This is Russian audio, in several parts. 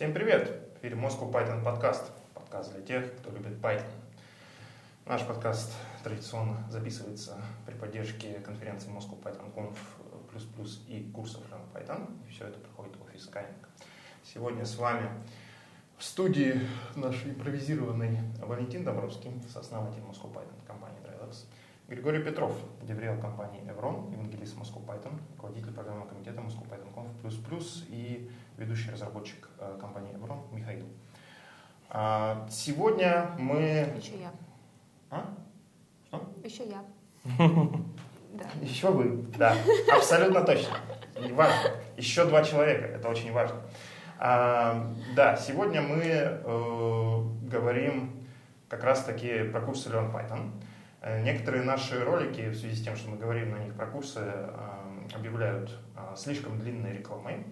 Всем привет! В эфире Moscow Python подкаст. Подкаст для тех, кто любит Python. Наш подкаст традиционно записывается при поддержке конференции Moscow Python Conf++ и курсов Learn Python. И все это проходит в офис Skyeng. Сегодня с вами в студии наш импровизированный Валентин Добровский, сооснователь Moscow Python компании Drylabs, Григорий Петров, деврел компании Evron, евангелист Moscow Python, руководитель программного комитета Moscow Python Conf++ и ведущий разработчик э, компании Evron Михаил. А, сегодня мы... Еще я. А? Что? Еще я. Да. Еще вы, да, абсолютно точно. Не важно. Еще два человека, это очень важно. А, да, сегодня мы э, говорим как раз-таки про курсы Learn Python. Э, некоторые наши ролики, в связи с тем, что мы говорим на них про курсы, э, объявляют слишком длинной рекламой.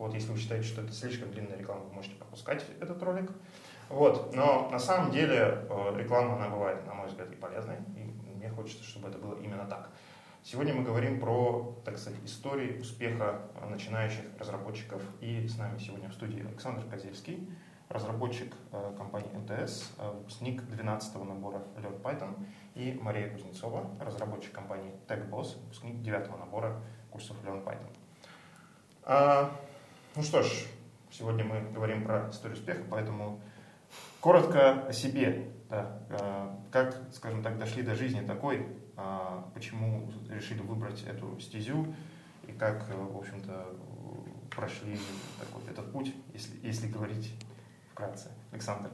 Вот, если вы считаете, что это слишком длинная реклама, вы можете пропускать этот ролик. Вот. Но на самом деле реклама, она бывает, на мой взгляд, и полезной. И мне хочется, чтобы это было именно так. Сегодня мы говорим про, так сказать, истории успеха начинающих разработчиков. И с нами сегодня в студии Александр Козельский, разработчик компании МТС, выпускник 12 набора Learn Python и Мария Кузнецова, разработчик компании TechBoss, выпускник девятого набора курсов Learn Python. Ну что ж, сегодня мы говорим про историю успеха, поэтому коротко о себе. Да, а, как, скажем так, дошли до жизни такой, а, почему решили выбрать эту стезю и как, в общем-то, прошли такой, этот путь, если, если говорить вкратце. Александр.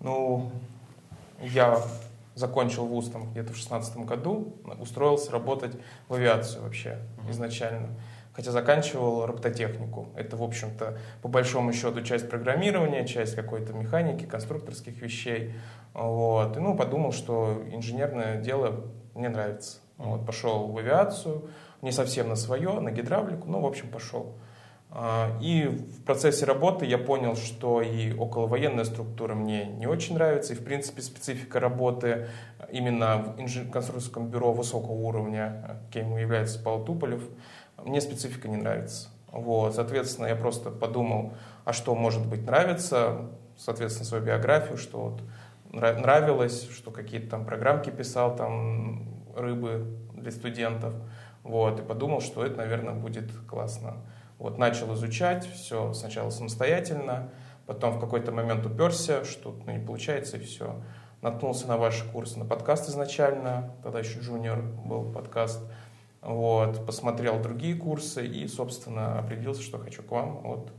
Ну, я закончил вуз там где-то в шестнадцатом году, устроился работать в авиацию вообще изначально. Хотя заканчивал робототехнику. Это, в общем-то, по большому счету часть программирования, часть какой-то механики, конструкторских вещей. Вот. И ну, подумал, что инженерное дело мне нравится. Вот, пошел в авиацию, не совсем на свое, на гидравлику, ну, в общем, пошел. А, и в процессе работы я понял, что и околовоенная структура мне не очень нравится, и в принципе специфика работы именно в конструкторском бюро высокого уровня, кем является Павел мне специфика не нравится. Вот, соответственно, я просто подумал, а что может быть нравится, соответственно, свою биографию, что вот нравилось, что какие-то там программки писал, там рыбы для студентов, вот, и подумал, что это, наверное, будет классно. Вот, начал изучать все сначала самостоятельно, потом в какой-то момент уперся, что ну, не получается, и все. Наткнулся на ваши курсы, на подкаст изначально, тогда еще джуниор был подкаст. Вот, посмотрел другие курсы и, собственно, определился, что хочу к вам. Вот,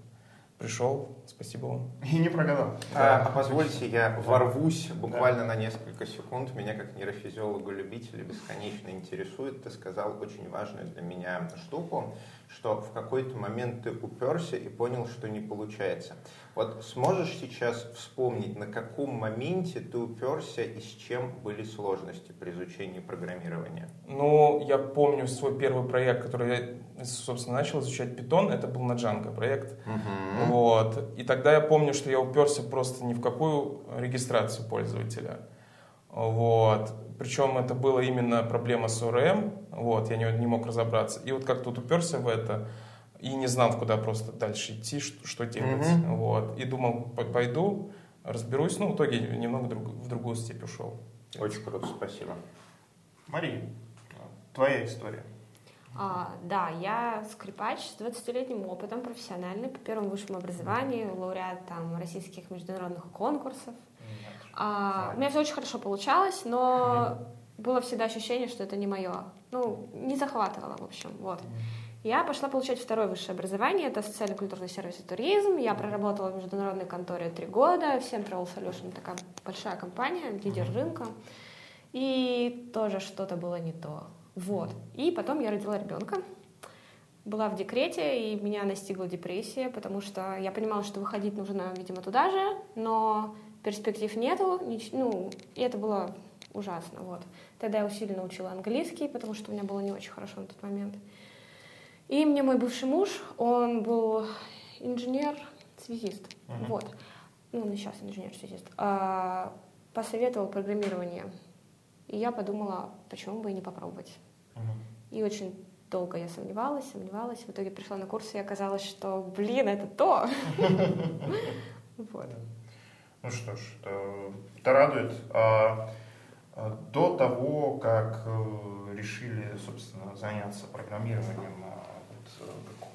пришел. Спасибо вам. И не прогадал. Да. А, позвольте, я ворвусь буквально да. на несколько секунд. Меня как нейрофизиолога-любителя бесконечно интересует. Ты сказал очень важную для меня штуку, что в какой-то момент ты уперся и понял, что не получается. Вот сможешь сейчас вспомнить, на каком моменте ты уперся и с чем были сложности при изучении программирования? Ну, я помню свой первый проект, который я, собственно, начал изучать Python, это был на Django проект. Угу. Вот. И тогда я помню, что я уперся просто ни в какую регистрацию пользователя. Вот. Причем это была именно проблема с ORM, вот, я не, не мог разобраться. И вот как тут уперся в это, и не знал, куда просто дальше идти, что, что делать. Mm-hmm. Вот. И думал, пойду, разберусь. Ну, в итоге немного друг, в другую степь ушел. Очень круто, спасибо. Мария, твоя история. А, да, я скрипач с 20-летним опытом профессиональный по первому высшему образованию, лауреат там, российских международных конкурсов. А, у меня все очень хорошо получалось, но было всегда ощущение, что это не мое. Ну, не захватывало, в общем, вот. Я пошла получать второе высшее образование, это социально-культурный сервис и туризм. Я проработала в международной конторе три года, всем Travel Solution, такая большая компания, лидер рынка. И тоже что-то было не то. Вот. И потом я родила ребенка, была в декрете, и меня настигла депрессия, потому что я понимала, что выходить нужно, видимо, туда же, но перспектив нету, ну, и это было ужасно, вот. Тогда я усиленно учила английский, потому что у меня было не очень хорошо на тот момент. И мне мой бывший муж, он был инженер-связист, uh-huh. вот. Ну, он сейчас инженер-связист. А, посоветовал программирование. И я подумала, почему бы и не попробовать. Uh-huh. И очень долго я сомневалась, сомневалась. В итоге пришла на курсы и оказалось, что, блин, это то. Вот. Ну что ж, это, это радует. А, а, до того, как э, решили, собственно, заняться программированием, а, э,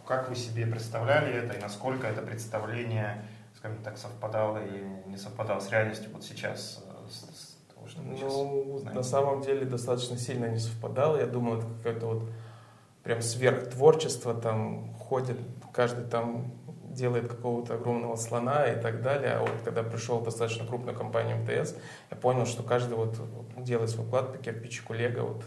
как вы себе представляли это и насколько это представление, скажем так, совпадало или не совпадало с реальностью вот сейчас? Э, с, с того, что мы ну, сейчас на самом деле достаточно сильно не совпадало. Я думал, это какое-то вот прям сверхтворчество, там ходит каждый там делает какого-то огромного слона и так далее. А вот когда пришел в достаточно крупную компанию МТС, я понял, что каждый вот делает свой вклад по кирпичику Лего, вот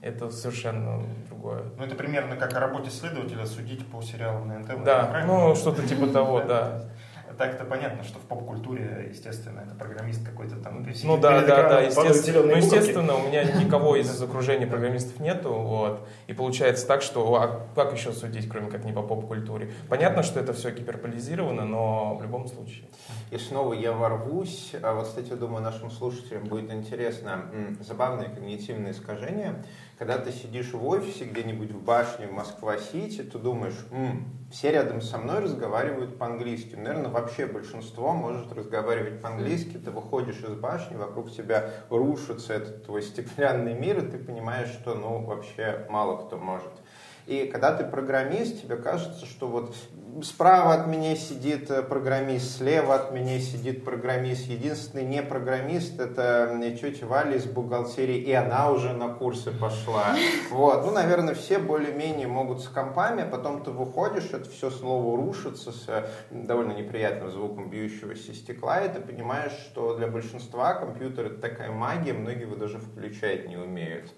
это совершенно другое. Ну, это примерно как о работе следователя судить по сериалам на НТВ. Да, ну, что-то типа того, да так-то понятно, что в поп-культуре, естественно, это программист какой-то там. Ну да, да, да, естественно, ну, естественно, у меня никого из окружения программистов нету, вот, и получается так, что, а как еще судить, кроме как не по поп-культуре? Понятно, что это все гиперполизировано, но в любом случае. И снова я ворвусь, а вот, кстати, думаю, нашим слушателям будет интересно, забавное когнитивное искажение, когда ты сидишь в офисе где-нибудь в башне в Москва-Сити, ты думаешь, М, все рядом со мной разговаривают по-английски. Наверное, вообще большинство может разговаривать по-английски. Ты выходишь из башни, вокруг тебя рушится этот твой стеклянный мир, и ты понимаешь, что ну вообще мало кто может. И когда ты программист, тебе кажется, что вот справа от меня сидит э, программист, слева от меня сидит программист. Единственный не программист – это тетя Валя из бухгалтерии, и она уже на курсы пошла. Вот. Ну, наверное, все более-менее могут с компами, а потом ты выходишь, это все снова рушится с довольно неприятным звуком бьющегося стекла, и ты понимаешь, что для большинства компьютер – это такая магия, многие его даже включать не умеют.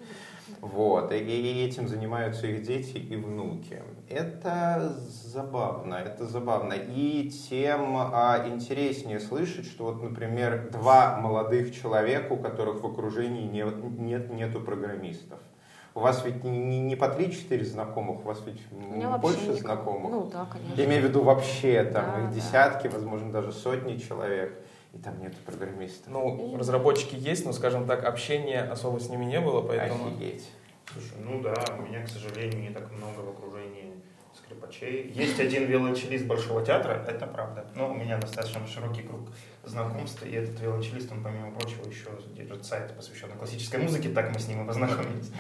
Вот. И, и этим занимаются их дети и внуки. Это забавно, это забавно. И тем а, интереснее слышать, что вот, например, два молодых человека, у которых в окружении нет, нет нету программистов. У вас ведь не, не, не по 3-4 знакомых, у вас ведь у больше знакомых. Ну да, конечно. Я имею в виду вообще, там да, их да. десятки, возможно, даже сотни человек и там нет программистов. Ну, разработчики есть, но, скажем так, общения особо с ними не было, поэтому... Офигеть. Слушай, ну да, у меня, к сожалению, не так много в окружении скрипачей. Есть один виолончелист Большого театра, это правда. Но у меня достаточно широкий круг знакомств, и этот виолончелист, он, помимо прочего, еще держит сайт, посвященный классической музыке, так мы с ним и познакомились.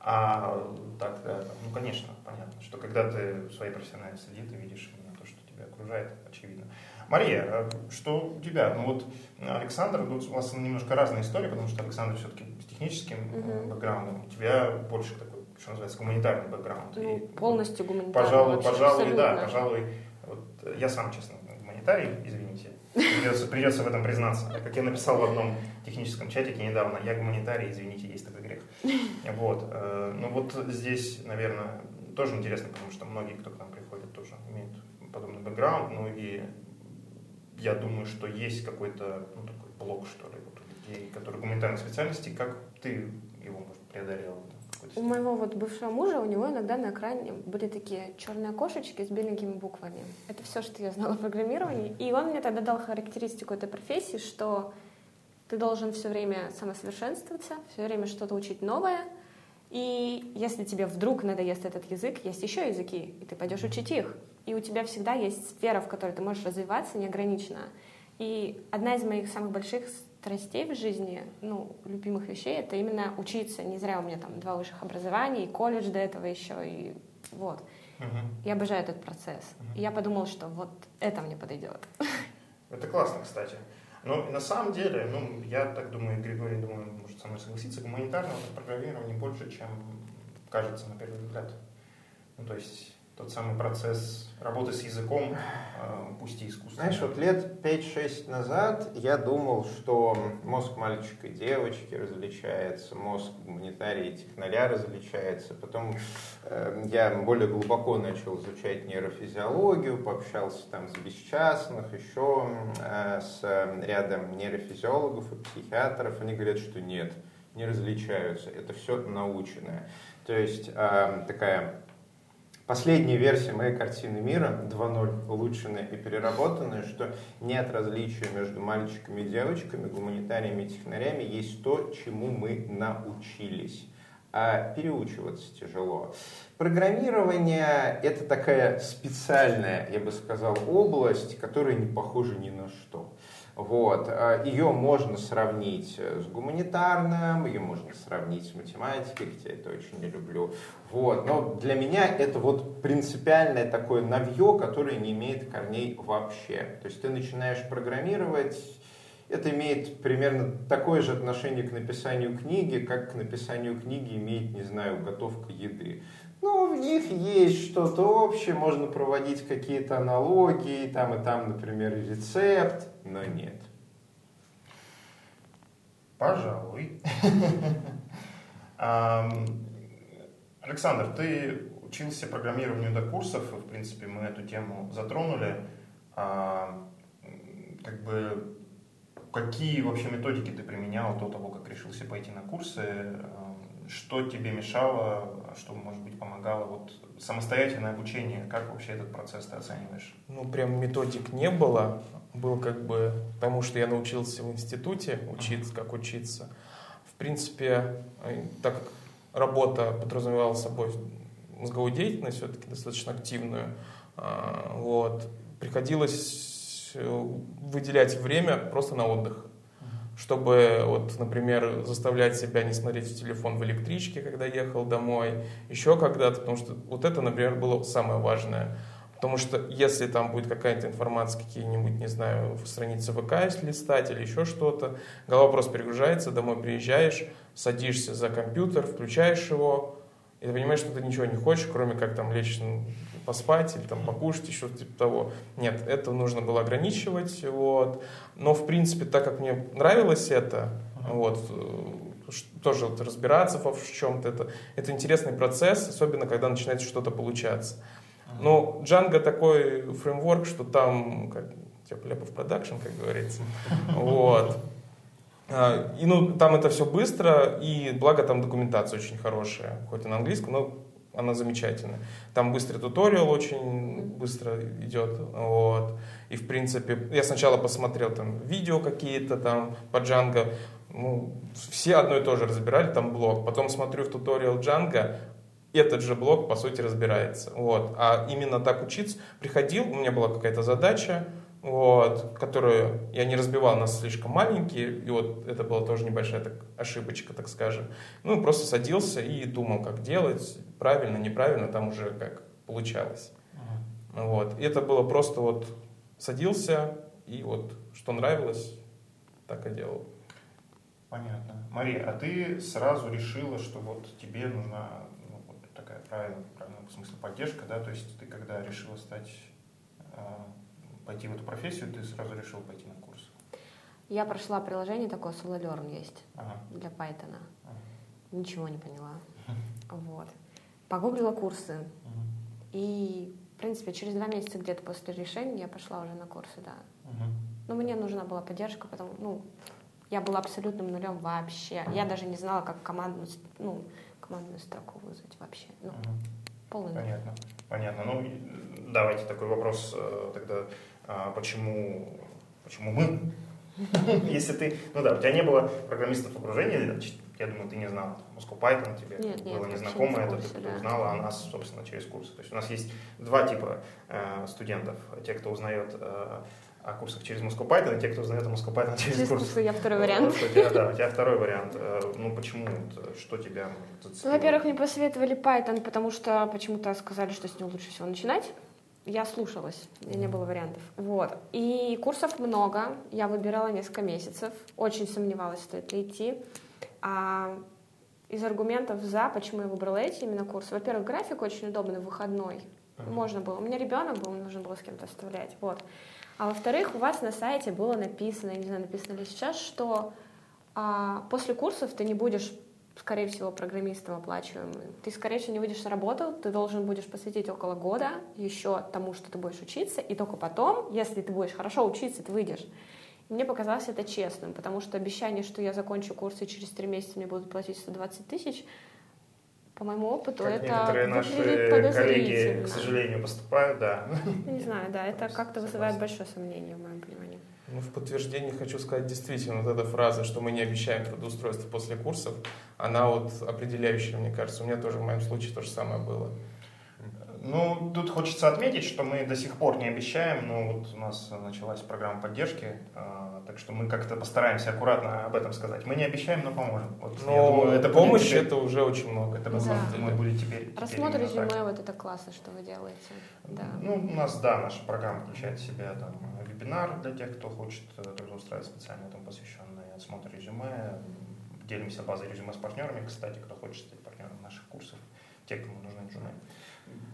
А так, да, ну, конечно, понятно, что когда ты в своей профессиональной среде, ты видишь именно то, что тебя окружает, очевидно. Мария, а что у тебя? Ну вот Александр, ну, у вас немножко разная история, потому что Александр все-таки с техническим угу. бэкграундом, у тебя больше такой, что называется, гуманитарный бэкграунд. Ну, и, полностью гуманитарный. Пожалуй, пожалуй, абсолютно. да, пожалуй. Вот, я сам, честно, гуманитарий, извините. Придется, придется в этом признаться. Как я написал в одном техническом чатике недавно, я гуманитарий, извините, есть такой грех. Вот. Э, ну вот здесь, наверное, тоже интересно, потому что многие, кто к нам приходит, тоже имеют подобный бэкграунд, ну и я думаю, что есть какой-то ну, такой блок, что ли, вот у людей, которые гуманитарные специальности, как ты его, может, преодолел? У моего вот бывшего мужа, у него иногда на экране были такие черные окошечки с беленькими буквами. Это все, что я знала о программировании. И он мне тогда дал характеристику этой профессии, что ты должен все время самосовершенствоваться, все время что-то учить новое. И если тебе вдруг надоест этот язык, есть еще языки, и ты пойдешь учить их и у тебя всегда есть сфера, в которой ты можешь развиваться неограниченно. И одна из моих самых больших страстей в жизни, ну, любимых вещей, это именно учиться. Не зря у меня там два высших образования, и колледж до этого еще, и вот. Угу. Я обожаю этот процесс. Угу. И я подумала, что вот это мне подойдет. Это классно, кстати. Но на самом деле, ну, я так думаю, Григорий, думаю, может со мной согласиться, гуманитарного программирования больше, чем кажется на первый взгляд. Ну, то есть тот самый процесс работы с языком, э, пусть и искусственный. Знаешь, вот лет 5-6 назад я думал, что мозг мальчика и девочки различается, мозг гуманитария и технаря различается. Потом э, я более глубоко начал изучать нейрофизиологию, пообщался там с бесчастных, еще э, с рядом нейрофизиологов и психиатров. Они говорят, что нет, не различаются. Это все наученное. То есть такая Последняя версия моей картины мира 2.0, улучшенная и переработанная, что нет различия между мальчиками и девочками, гуманитариями и технарями, есть то, чему мы научились. а переучиваться тяжело. Программирование — это такая специальная, я бы сказал, область, которая не похожа ни на что. Вот. А ее можно сравнить с гуманитарным, ее можно сравнить с математикой, хотя я это очень не люблю. Вот. Но для меня это вот принципиальное такое навье, которое не имеет корней вообще. То есть ты начинаешь программировать, это имеет примерно такое же отношение к написанию книги, как к написанию книги имеет, не знаю, готовка еды. Ну, в них есть что-то общее, можно проводить какие-то аналогии, там и там, например, рецепт, но нет. Пожалуй. Александр, ты учился программированию до курсов, в принципе, мы эту тему затронули. Как бы какие вообще методики ты применял до того, как решился пойти на курсы? Что тебе мешало, что, может быть, помогало? Вот самостоятельное обучение, как вообще этот процесс ты оцениваешь? Ну, прям методик не было. Был как бы, потому что я научился в институте учиться, как учиться. В принципе, э, так как работа подразумевала собой мозговую деятельность все-таки достаточно активную, а, вот, приходилось э, выделять время просто на отдых чтобы, вот, например, заставлять себя не смотреть в телефон в электричке, когда ехал домой, еще когда-то, потому что вот это, например, было самое важное. Потому что если там будет какая-то информация, какие-нибудь, не знаю, страницы ВК, если листать или еще что-то, голова просто перегружается, домой приезжаешь, садишься за компьютер, включаешь его, и ты понимаешь, что ты ничего не хочешь, кроме как там лечь поспать или там покушать, еще типа того. Нет, это нужно было ограничивать, вот. Но, в принципе, так как мне нравилось это, вот, э, тоже вот разбираться в чем-то, это, это интересный процесс, особенно когда начинает что-то получаться. Но Django такой фреймворк, что там, как, типа, в продакшн, как говорится. Вот. А, и ну, там это все быстро, и благо там документация очень хорошая, хоть и на английском, но она замечательная. Там быстрый туториал очень быстро идет. Вот. И в принципе, я сначала посмотрел там видео какие-то там по Django, ну, все одно и то же разбирали, там блок. Потом смотрю в туториал Django, этот же блок, по сути, разбирается. Вот. А именно так учиться приходил, у меня была какая-то задача, вот, которую я не разбивал, нас слишком маленькие, и вот это была тоже небольшая так, ошибочка, так скажем. Ну, просто садился и думал, как делать, правильно, неправильно, там уже как получалось. Uh-huh. Вот. И это было просто вот садился, и вот что нравилось, так и делал. Понятно. Мария, а ты сразу решила, что вот тебе нужна ну, вот такая правильная, правильная в смысле поддержка, да, то есть ты когда решила стать а, пойти в эту профессию, ты сразу решил пойти на курс? Я прошла приложение такое, Solo Learn есть ага. для Python. Ага. Ничего не поняла. Вот. Погуглила курсы. Ага. И, в принципе, через два месяца где-то после решения я пошла уже на курсы, да. Ага. Но мне нужна была поддержка, потому ну, я была абсолютным нулем вообще. Я даже не знала, как командную, ну, командную строку вызвать вообще. Ну, ага. полный Понятно. Понятно. Ну, давайте такой вопрос э, тогда а почему, почему мы? Если ты, ну да, у тебя не было программистов в окружении, значит, я думаю, ты не знал Moscow Python, тебе нет, нет, было незнакомо это, ты, да. узнала о нас, собственно, через курсы. То есть у нас есть два типа э, студентов. Те, кто узнает э, о курсах через Moscow Python, и те, кто узнает о Moscow Python через, через курсы. курсы. Я второй вариант. У тебя, да, у тебя второй вариант. Э, ну, почему? Что тебя Ну, во-первых, мне посоветовали Python, потому что почему-то сказали, что с него лучше всего начинать я слушалась, у меня не было вариантов. Вот. И курсов много, я выбирала несколько месяцев, очень сомневалась, стоит ли идти. А из аргументов за, почему я выбрала эти именно курсы, во-первых, график очень удобный, выходной. Можно было. У меня ребенок был, нужно было с кем-то оставлять. Вот. А во-вторых, у вас на сайте было написано, я не знаю, написано ли сейчас, что а, после курсов ты не будешь скорее всего, программистом оплачиваемым. Ты, скорее всего, не выйдешь на работу, ты должен будешь посвятить около года еще тому, что ты будешь учиться, и только потом, если ты будешь хорошо учиться, ты выйдешь. Мне показалось это честным, потому что обещание, что я закончу курсы и через три месяца мне будут платить 120 тысяч, по моему опыту, Как это некоторые наши коллеги, к сожалению, поступают, да. Не знаю, да, это как-то вызывает большое сомнение в моем понимании. Ну, в подтверждение хочу сказать, действительно, вот эта фраза, что мы не обещаем трудоустройство после курсов, она вот определяющая, мне кажется. У меня тоже в моем случае то же самое было. Ну, тут хочется отметить, что мы до сих пор не обещаем, но вот у нас началась программа поддержки, э, так что мы как-то постараемся аккуратно об этом сказать. Мы не обещаем, но поможем. Вот, я Но думаю, это помощь теперь- это уже очень много. это деле. деле будет теперь. так. резюме, вот это классно, что вы делаете. Да. Ну, у нас, да, наша программа включает в себя там, вебинар для тех, кто хочет э, трудоустраивать специально этому посвященный осмотр резюме. Делимся базой резюме с партнерами, кстати, кто хочет стать партнером наших курсов, те, кому нужны резюме.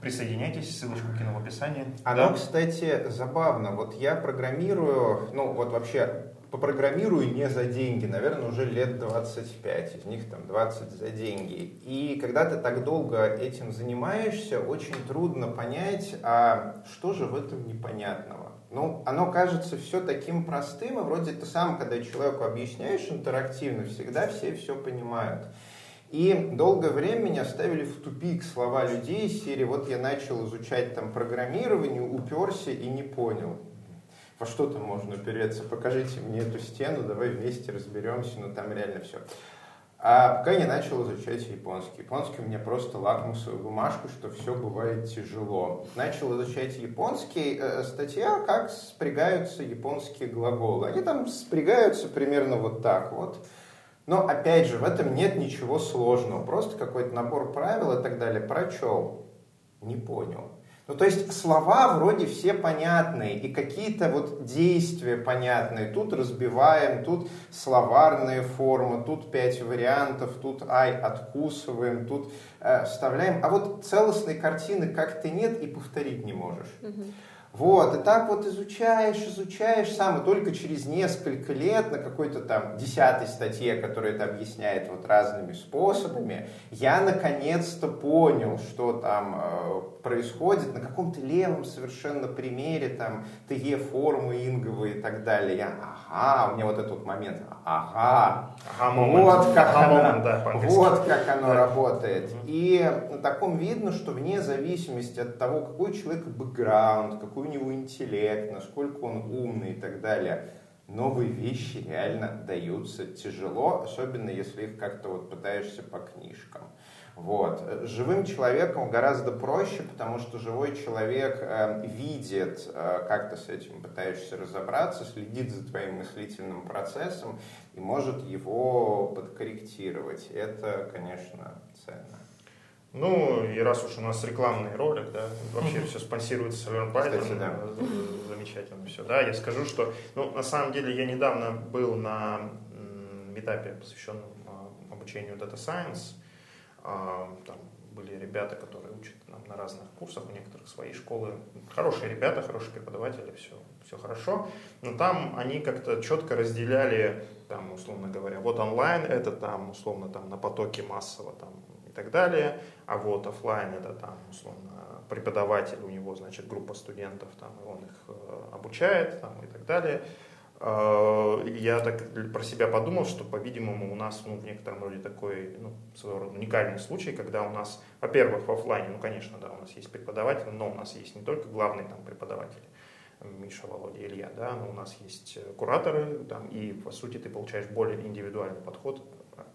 Присоединяйтесь, ссылочку кину в описании. Оно, Да. кстати, забавно. Вот я программирую, ну вот вообще попрограммирую не за деньги, наверное, уже лет 25, из них там 20 за деньги. И когда ты так долго этим занимаешься, очень трудно понять, а что же в этом непонятного. Ну, оно кажется все таким простым, и вроде ты сам, когда человеку объясняешь интерактивно, всегда все все понимают. И долгое время меня ставили в тупик слова людей из серии «Вот я начал изучать там программирование, уперся и не понял». Во что там можно упереться? Покажите мне эту стену, давай вместе разберемся, ну там реально все. А пока я начал изучать японский. Японский у меня просто лакмусовая бумажка, что все бывает тяжело. Начал изучать японский, э, статья, как спрягаются японские глаголы. Они там спрягаются примерно вот так вот. Но опять же, в этом нет ничего сложного. Просто какой-то набор правил и так далее. Прочел. Не понял. Ну, то есть слова вроде все понятные, и какие-то вот действия понятные. Тут разбиваем, тут словарная форма, тут пять вариантов, тут ай откусываем, тут э, вставляем. А вот целостной картины как-то нет и повторить не можешь. Мгм. Вот, и так вот изучаешь, изучаешь сам, и только через несколько лет на какой-то там десятой статье, которая это объясняет вот разными способами, я наконец-то понял, что там э, происходит на каком-то левом совершенно примере, там, ТЕ формы инговые и так далее. Я, ага, у меня вот этот вот момент, ага, вот как Ага, да, по-английски. вот как оно Да. работает. И на таком видно, что вне зависимости от того, какой у человека бэкграунд, какой у него интеллект, насколько он умный и так далее, новые вещи реально даются тяжело, особенно если их как-то вот пытаешься по книжкам. Вот. Живым человеком гораздо проще, потому что живой человек э, видит, э, как ты с этим пытаешься разобраться, следит за твоим мыслительным процессом и может его подкорректировать. Это, конечно, ценно. Ну, и раз уж у нас рекламный ролик, да, вообще все спонсируется Python, Кстати, да. э, замечательно все, да, я скажу, что, ну, на самом деле, я недавно был на метапе, посвященном а, обучению Data Science, А, там были ребята, которые учат нам на разных курсах, у некоторых своей школы, хорошие ребята, хорошие преподаватели, все, все хорошо, но там они как-то четко разделяли, там, условно говоря, вот онлайн это там, условно, там, на потоке массово, там, и так далее, а вот офлайн это там, условно, преподаватель, у него, значит, группа студентов, там, и он их э, обучает, там, и так далее. Э, Я так про себя подумал, что, по-видимому, у нас ну, в некотором роде такой ну, своего рода уникальный случай, когда у нас, во-первых, в офлайне, ну, конечно, да, у нас есть преподаватель, но у нас есть не только главный там преподаватель, Миша, Володя, Илья, да, но у нас есть э, кураторы, там, и, по сути, ты получаешь более индивидуальный подход,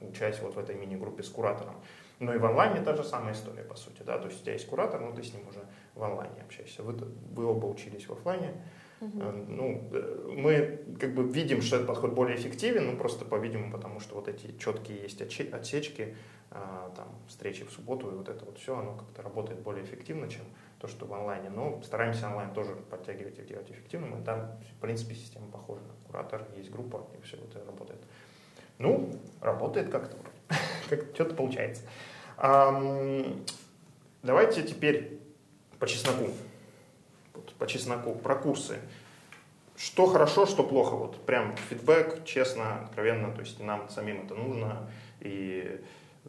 учась вот в этой мини-группе с куратором. Ну и в онлайне та же самая история, по сути, да, то есть у тебя есть куратор, но ты с ним уже в онлайне общаешься. Вы, вы оба учились в офлайне, Э, Ну, э, мы как бы видим, что этот подход более эффективен, ну просто, по-видимому, потому что вот эти четкие есть отсечки, а, там, встречи в субботу и вот это вот все, оно как-то работает более эффективно, чем то, что в онлайне. Но стараемся онлайн тоже подтягивать и делать эффективным, и там, в принципе, система похожа. Куратор, есть группа, и все вот это работает. Ну, работает как-то, как что-то получается. Давайте теперь по чесноку. По чесноку, про курсы. Что хорошо, что плохо. Вот прям фидбэк, честно, откровенно. То есть нам самим это нужно. И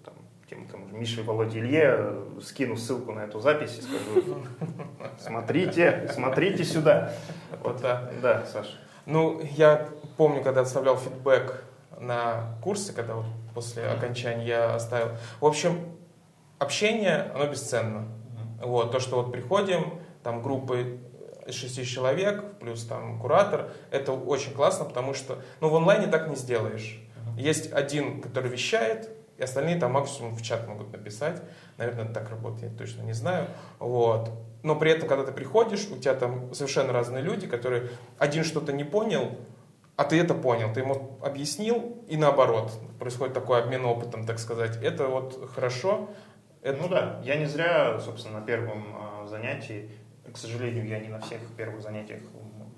там, тем, кому Мише, Володе, Илье э, скину ссылку на эту запись и скажу, смотрите, смотрите сюда. Вот так. Да, Саша. Ну, я помню, когда оставлял фидбэк на курсы, когда вот после окончания я оставил. В общем, общение, оно бесценно. Вот, то, что вот приходим, там группы из шести человек, плюс там куратор, это очень классно, потому что, ну, в онлайне так не сделаешь. Есть один, который вещает, и остальные там максимум в чат могут написать. Наверное, это так работает, я точно не знаю. Вот. Но при этом, когда ты приходишь, у тебя там совершенно разные люди, которые один что-то не понял, а ты это понял, ты ему объяснил, и наоборот, происходит такой обмен опытом, так сказать. Это вот хорошо. Это... Ну да, я не зря, собственно, на первом э, занятии, к сожалению, я не на всех первых занятиях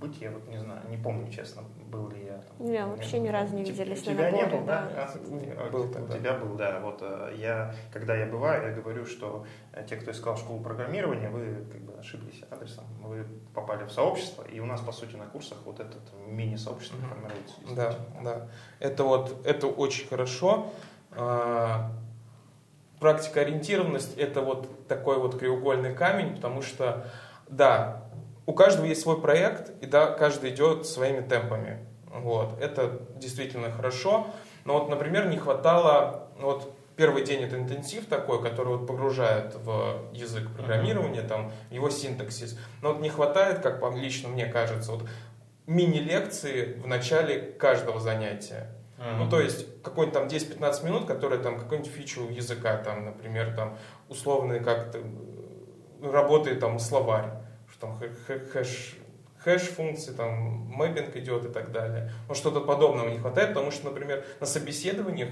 быть, я вот не знаю, не помню, честно, был ли я там. Не, вообще ни разу не виделись на Тебя не был, да? да? А, был тогда. У тебя был, да. Вот э, я, когда я бываю, я говорю, что э, те, кто искал школу программирования, вы как бы ошиблись адресом, вы попали в сообщество, и у нас, по сути, на курсах вот это мини-сообщество mm-hmm. формируется. Да, да. Это вот, это очень хорошо. А, практика ориентированность это вот такой вот краеугольный камень, потому что, да, у каждого есть свой проект, и да, каждый идет своими темпами. Вот. Это действительно хорошо. Но вот, например, не хватало, ну вот первый день это интенсив такой, который вот погружает в язык программирования, там, его синтаксис. Но вот не хватает, как лично мне кажется, вот мини-лекции в начале каждого занятия. Mm-hmm. Ну, то есть, какой-нибудь там 10-15 минут, которые там какой-нибудь фичу языка, там, например, там, условный как-то э, работает там словарь там хэш, хэш-функции, там мэппинг идет и так далее. Но что-то подобного не хватает, потому что, например, на собеседованиях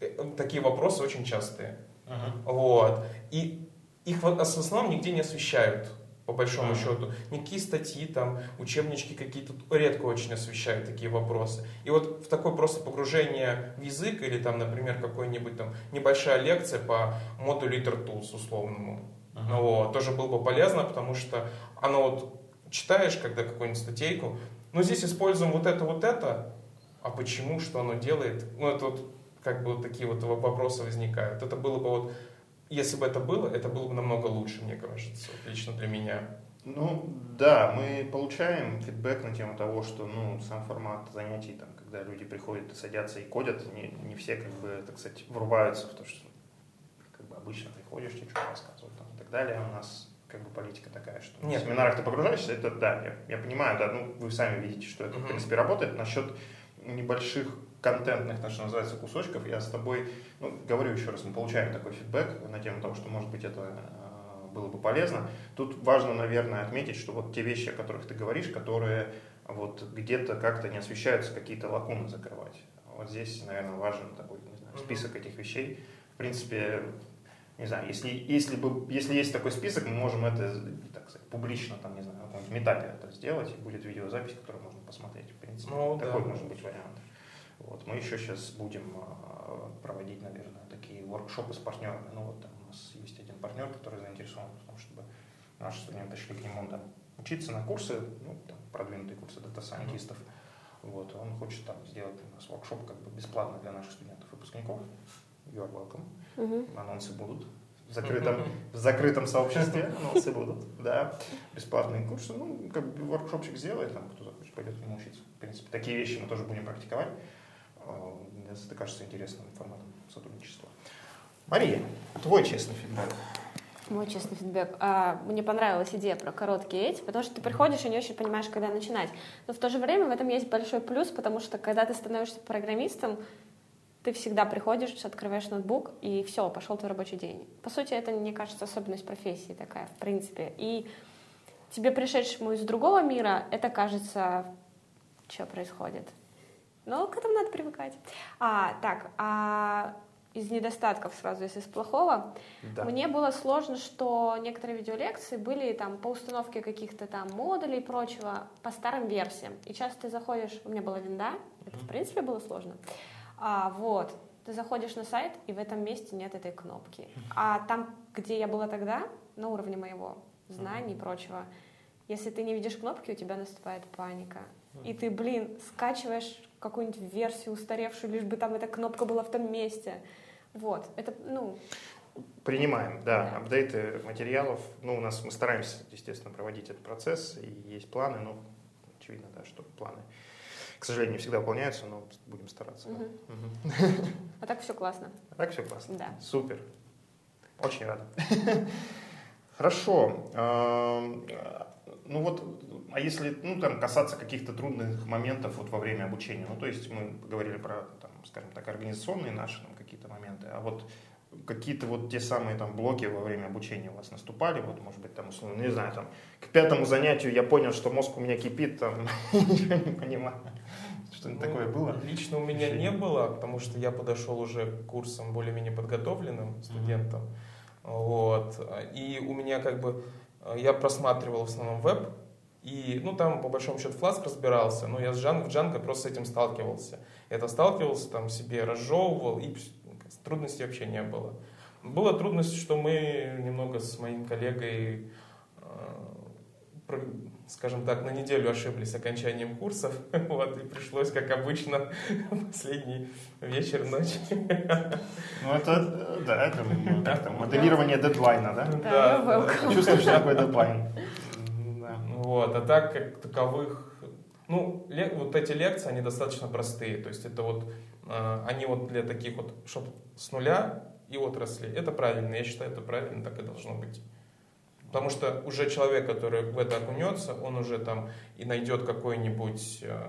э, такие вопросы очень частые. Uh-huh. Вот. И их в основном нигде не освещают по большому uh-huh. счету. Никакие статьи, там, учебнички какие-то редко очень освещают такие вопросы. И вот в такое просто погружение в язык или там, например, какой-нибудь там небольшая лекция по модулю LiterTools условному, uh-huh. вот, тоже было бы полезно, потому что оно вот читаешь, когда какую-нибудь статейку, ну здесь используем вот это, вот это, а почему, что оно делает? Ну это вот как бы вот такие вот вопросы возникают. Это было бы вот, если бы это было, это было бы намного лучше, мне кажется, вот лично для меня. Ну, да, мы получаем фидбэк на тему того, что, ну, сам формат занятий, там, когда люди приходят и садятся и кодят, не, не все, как бы, так сказать, врубаются в то, что, как бы, обычно приходишь, тебе что-то рассказывают, так далее. У нас как бы политика такая, что Нет. в семинарах ты погружаешься, это да, я, я понимаю, да, ну вы сами видите, что это, в принципе, работает. Насчет небольших контентных, то, что называется, кусочков, я с тобой, ну, говорю еще раз, мы получаем такой фидбэк на тему того, что, может быть, это э, было бы полезно. Тут важно, наверное, отметить, что вот те вещи, о которых ты говоришь, которые вот где-то как-то не освещаются, какие-то лакуны закрывать. Вот здесь, наверное, важен такой, не знаю, список этих вещей. В принципе, не знаю, если, если, бы, если есть такой список, мы можем это, так сказать, публично, там, не знаю, на каком-нибудь митапе это сделать, и будет видеозапись, которую можно посмотреть, в принципе. Ну, такой да. может быть вариант. Вот. Мы еще сейчас будем а, проводить, наверное, такие воркшопы с партнерами. Ну, вот там у нас есть один партнер, который заинтересован в том, чтобы наши студенты шли к нему там, учиться на курсы, ну, там, продвинутые курсы дата-сайентистов. Mm-hmm. Вот, он хочет там сделать у нас воркшоп как бы бесплатно для наших студентов-выпускников. You are welcome. Угу. Анонсы будут. В закрытом, в закрытом сообществе анонсы будут, да. Бесплатные курсы. Ну, как бы воркшопчик сделает, там кто захочет, пойдет к нему учиться. В принципе, такие вещи мы тоже будем практиковать. Мне это кажется интересным форматом сотрудничества. Мария, твой честный фидбэк. Мой честный фидбэк. А, мне понравилась идея про короткие эти, потому что ты приходишь и не очень понимаешь, когда начинать. Но в то же время в этом есть большой плюс, потому что когда ты становишься программистом, ты всегда приходишь, открываешь ноутбук, и все, пошел твой рабочий день. По сути, это, мне кажется, особенность профессии такая, в принципе. И тебе, пришедшему из другого мира, это кажется, что происходит. Но к этому надо привыкать. А, так, а из недостатков сразу, если с плохого, да. мне было сложно, что некоторые видеолекции были там по установке каких-то там модулей и прочего по старым версиям. И часто ты заходишь, у меня была винда, это в принципе было сложно. А, вот, ты заходишь на сайт, и в этом месте нет этой кнопки. А там, где я была тогда, на уровне моего знаний и прочего, если ты не видишь кнопки, у тебя наступает паника. И ты, блин, скачиваешь какую-нибудь версию устаревшую, лишь бы там эта кнопка была в том месте. Вот, это, ну... Принимаем, да, да. апдейты материалов. Ну, у нас мы стараемся, естественно, проводить этот процесс, и есть планы, но очевидно, да, что планы к сожалению, не всегда выполняются, но будем стараться. Угу. Угу. А так все классно. А так все классно. Да. Супер. Очень рад. Хорошо. Ну вот, а если ну, там, касаться каких-то трудных моментов вот во время обучения, ну то есть мы говорили про, там, скажем так, организационные наши там, какие-то моменты, а вот какие-то вот те самые там блоки во время обучения у вас наступали, вот может быть там условно, не знаю, там к пятому занятию я понял, что мозг у меня кипит, там ничего не понимаю. Что-нибудь ну, такое было? Лично у меня не было, потому что я подошел уже к курсам более-менее подготовленным студентам. Mm-hmm. Вот. И у меня как бы я просматривал в основном веб, и, ну, там, по большому счету, Flask разбирался, но я с Django, в Django просто с этим сталкивался. Это сталкивался, там, себе разжевывал, и трудностей вообще не было. Была трудность, что мы немного с моим коллегой, э, скажем так, на неделю ошиблись с окончанием курсов, вот, и пришлось, как обычно, последний вечер, ночь. Ну, это, да, это, как там, моделирование дедлайна, да? Да, да. Чувствуешь, что такое дедлайн. Вот, а так, как таковых, ну, вот эти лекции, они достаточно простые, то есть это вот, они вот для таких вот, чтобы с нуля и отрасли, это правильно, я считаю, это правильно, так и должно быть. Потому что уже человек, который в это окунется, он уже там и найдет какой-нибудь э,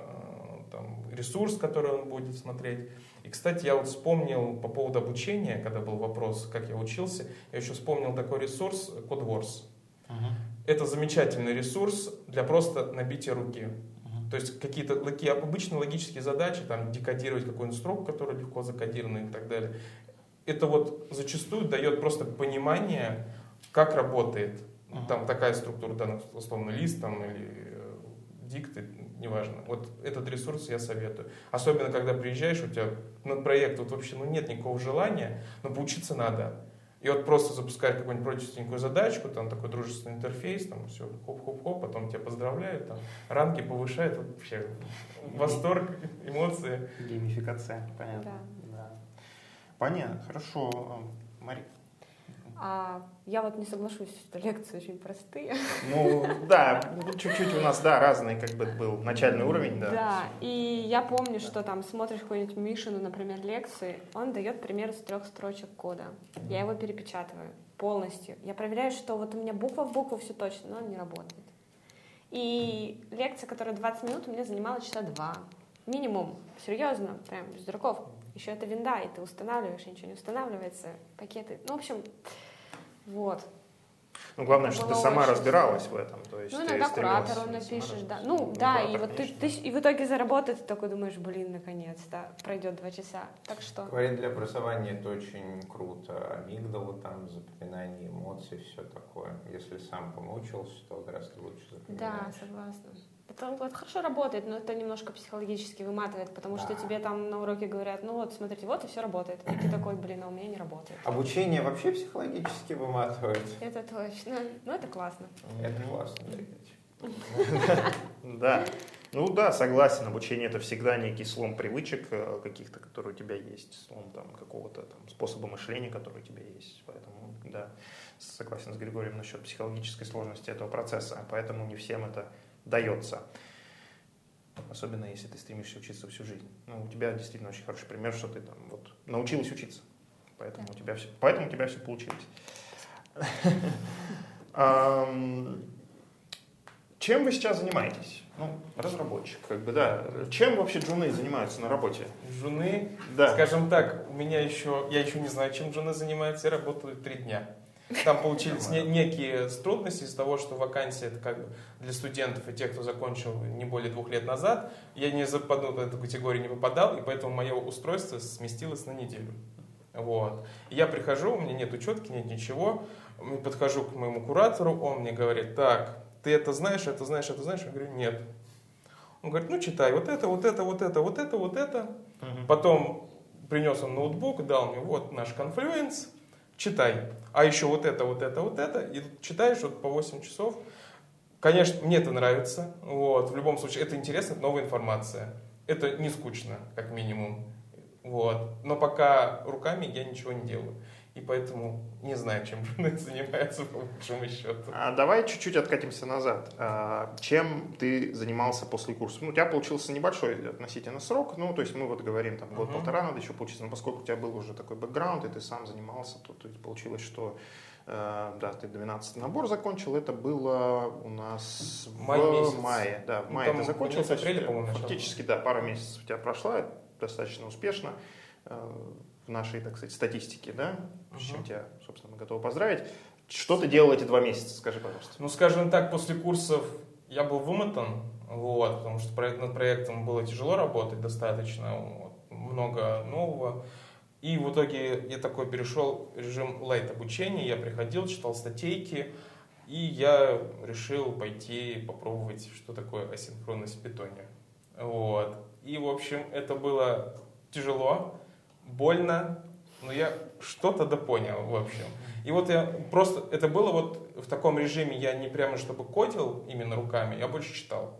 там, ресурс, который он будет смотреть. И, кстати, я вот вспомнил по поводу обучения, когда был вопрос, как я учился, я еще вспомнил такой ресурс CodeWars. Uh-huh. Это замечательный ресурс для просто набития руки. То есть какие-то такие обычные логические задачи, там декодировать какую-нибудь строку, которая легко закодирована и так далее. Это вот зачастую дает просто понимание, как работает uh-huh. там такая структура, да, условно лист там, или э, дикты, неважно. Вот этот ресурс я советую. Особенно, когда приезжаешь, у тебя на проект вот вообще ну, нет никакого желания, но поучиться надо. И вот просто запускать какую-нибудь простенькую задачку, там такой дружественный интерфейс, там все, хоп-хоп-хоп, потом тебя поздравляют, там ранги повышают, вообще восторг, эмоции. Геймификация, понятно. Да. да. Понятно, хорошо. Мария. А я вот не соглашусь, что лекции очень простые. Ну да, чуть-чуть у нас, да, разный как бы был начальный уровень, да. Да, и я помню, что там смотришь какую-нибудь Мишину, например, лекции, он дает пример из трех строчек кода. Я его перепечатываю полностью. Я проверяю, что вот у меня буква в букву все точно, но он не работает. И лекция, которая 20 минут, у меня занимала часа два. Минимум. Серьезно, прям без дураков. Еще это винда, и ты устанавливаешь, и ничего не устанавливается. Пакеты. Ну, в общем, вот. Ну, главное, что ты сама очень... разбиралась в этом. То есть ну, иногда куратору напишешь, да. Ну, ну да, да, и вот ты, ты и в итоге заработать, ты такой думаешь, блин, наконец-то, пройдет два часа. Так что... Говорит, для образования это очень круто. Амигдала там, запоминание эмоций, все такое. Если сам помучился, то гораздо лучше запоминаешь. Да, согласна. Это, это хорошо работает, но это немножко психологически выматывает, потому да. что тебе там на уроке говорят, ну вот, смотрите, вот и все работает. И ты такой, блин, а у меня не работает. Обучение вообще психологически выматывает. Это точно. Ну, это классно. Это классно, Да. Ну да, согласен, обучение это всегда некий слом привычек э, каких-то, которые у тебя есть, слом там какого-то там способа мышления, который у тебя есть. Поэтому, да, согласен с Григорием насчет психологической сложности этого процесса. Поэтому не всем это дается. Особенно если ты стремишься учиться всю жизнь. Ну, у тебя действительно очень хороший пример, что ты там вот научилась учиться. Поэтому, у, тебя все, поэтому у тебя все получилось. Чем вы сейчас занимаетесь? Ну, разработчик, как бы, да. Чем вообще джуны занимаются на работе? Джуны, да. скажем так, у меня еще, я еще не знаю, чем джуны занимаются, я работаю три дня. Там получились не, некие трудности из-за того, что вакансия это как бы для студентов и тех, кто закончил не более двух лет назад. Я не западу в эту категорию не попадал, и поэтому мое устройство сместилось на неделю. Вот. Я прихожу, у меня нет учетки, нет ничего. Подхожу к моему куратору, он мне говорит, так, ты это знаешь, это знаешь, это знаешь? Я говорю, нет. Он говорит, ну читай, вот это, вот это, вот это, вот это, вот это. Угу. Потом принес он ноутбук, дал мне вот наш Confluence, читай. А еще вот это, вот это, вот это. И читаешь вот по 8 часов. Конечно, мне это нравится. Вот. В любом случае, это интересно, это новая информация. Это не скучно, как минимум. Вот. Но пока руками я ничего не делаю. И поэтому не знаю, чем Рунет занимается по большому счету. А давай чуть-чуть откатимся назад. А, чем ты занимался после курса? Ну, у тебя получился небольшой относительно срок, ну, то есть мы вот говорим, там, год-полтора надо еще получиться, но поскольку у тебя был уже такой бэкграунд, и ты сам занимался, то, то есть получилось, что э, да, ты 12 набор закончил, это было у нас Май в месяц. мае. Да, в Ну, мае там ты закончил. апреля, по-моему, начало. Фактически, да, пара месяцев у тебя прошла, достаточно успешно э, нашей, так сказать, статистике, да, с чем тебя, собственно, мы готовы поздравить. Что ты делал эти два месяца, скажи, пожалуйста. Ну, скажем так, после курсов я был вымотан, вот, потому что над проектом было тяжело работать достаточно, вот, много нового. И в итоге я такой перешел в режим лайт обучения, я приходил, читал статейки, и я решил пойти попробовать, что такое асинхронность в питоне. Вот. И, в общем, это было тяжело, больно, но я что-то допонял, в общем. И вот я просто, это было вот в таком режиме, я не прямо чтобы кодил именно руками, я больше читал.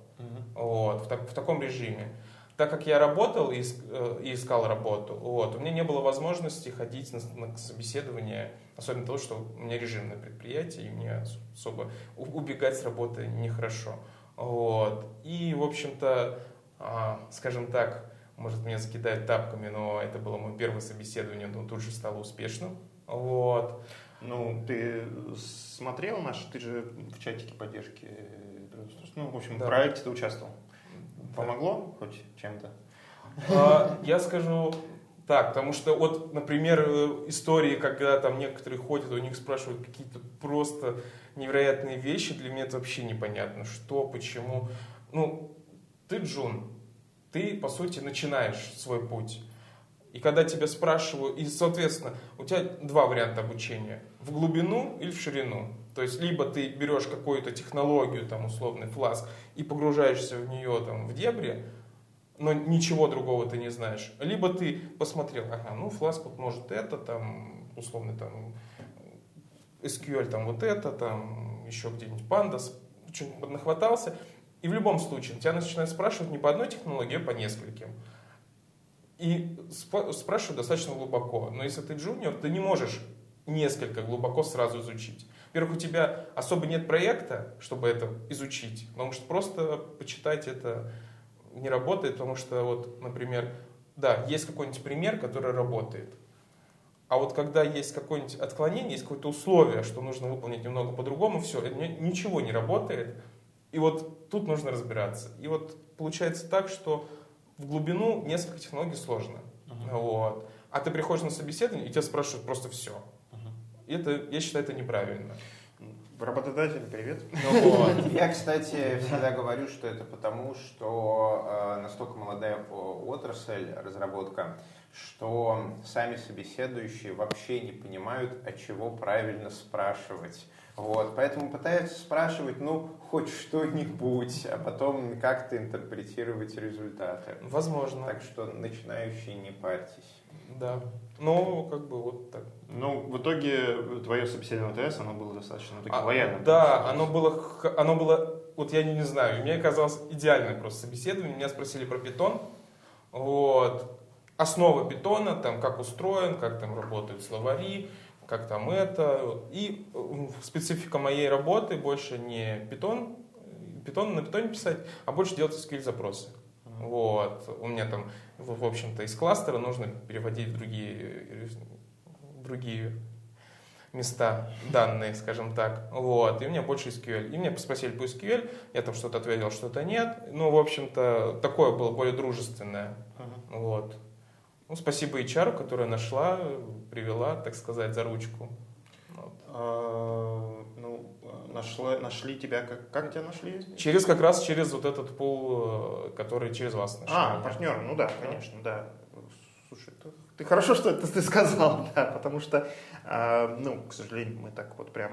Вот, в, так- в таком режиме. Так как я работал и, э, и искал работу, вот, у меня не было возможности ходить на, на собеседование, особенно того, что у меня режимное предприятие, и мне ос- особо убегать с работы нехорошо. Вот. И, в общем-то, а, скажем так, может, меня закидают тапками, но это было мое первое собеседование, но тут же стало успешным. Вот. Ну, ты смотрел наш, ты же в чатике поддержки, ну, в общем, Да. в проекте ты участвовал. Помогло хоть чем-то? А, Я скажу так, потому что вот, например, э, истории, когда там некоторые ходят, у них спрашивают какие-то просто невероятные вещи, для меня это вообще непонятно, что, почему. Ну, ты Джун, ты, по сути, начинаешь свой путь. И когда тебя спрашивают, и, соответственно, у тебя два варианта обучения. В глубину или в ширину. То есть, либо ты берешь какую-то технологию, там, условный фласк, и погружаешься в нее, там, в дебри, но ничего другого ты не знаешь. Либо ты посмотрел, ага, ну, фласк вот может это, там, условно, там, SQL, там, вот это, там, еще где-нибудь Pandas, что-нибудь нахватался, и в любом случае тебя начинают спрашивать не по одной технологии, а по нескольким. И спрашивают достаточно глубоко. Но если ты джуниор, ты не можешь несколько глубоко сразу изучить. Во-первых, у тебя особо нет проекта, чтобы это изучить, потому что просто почитать это не работает, потому что вот, например, да, есть какой-нибудь пример, который работает, а вот когда есть какое-нибудь отклонение, есть какое-то условие, что нужно выполнить немного по-другому, все, ничего не работает, и вот тут нужно разбираться. И вот получается так, что в глубину несколько технологий сложно. Вот. А ты приходишь на собеседование, и тебя спрашивают просто все. И это, я считаю, это неправильно. Работодатель, привет. Ну вот. Я, кстати, всегда говорю, что это потому, что э, настолько молодая о- отрасль, разработка, что сами собеседующие вообще не понимают, от чего правильно спрашивать. Вот, поэтому пытаются спрашивать, ну, хоть что-нибудь, а потом как-то интерпретировать результаты. Возможно. Так что начинающие не парьтесь. Да. Ну, как бы вот так. Ну, в итоге твое собеседование ТС, оно было достаточно ну, таким А, лояльным. Да, оно было, оно было, вот я не, не знаю, мне казалось идеальное просто собеседование. Меня спросили про питон. Вот. Основа питона, там, как устроен, как там работают словари, как там это. И специфика моей работы больше не питон, питон на питоне писать, а больше делать SQL запросы. Вот. У меня там, в, общем-то, из кластера нужно переводить в другие, в другие места данные, скажем так. Вот. И у меня больше SQL. И меня спросили по SQL, я там что-то ответил, что-то нет. Ну, в общем-то, такое было более дружественное. Мгм. Вот. Ну, спасибо HR, которая нашла, привела, так сказать, за ручку. Вот. А, нашла, нашли тебя, как, как тебя нашли? Через как раз через вот этот пул, э, который через вас нашли. А, партнер, ну да, конечно, да. Слушай, ты, ты хорошо, что это ты сказал, да, потому что, а, ну, к сожалению, мы так вот прям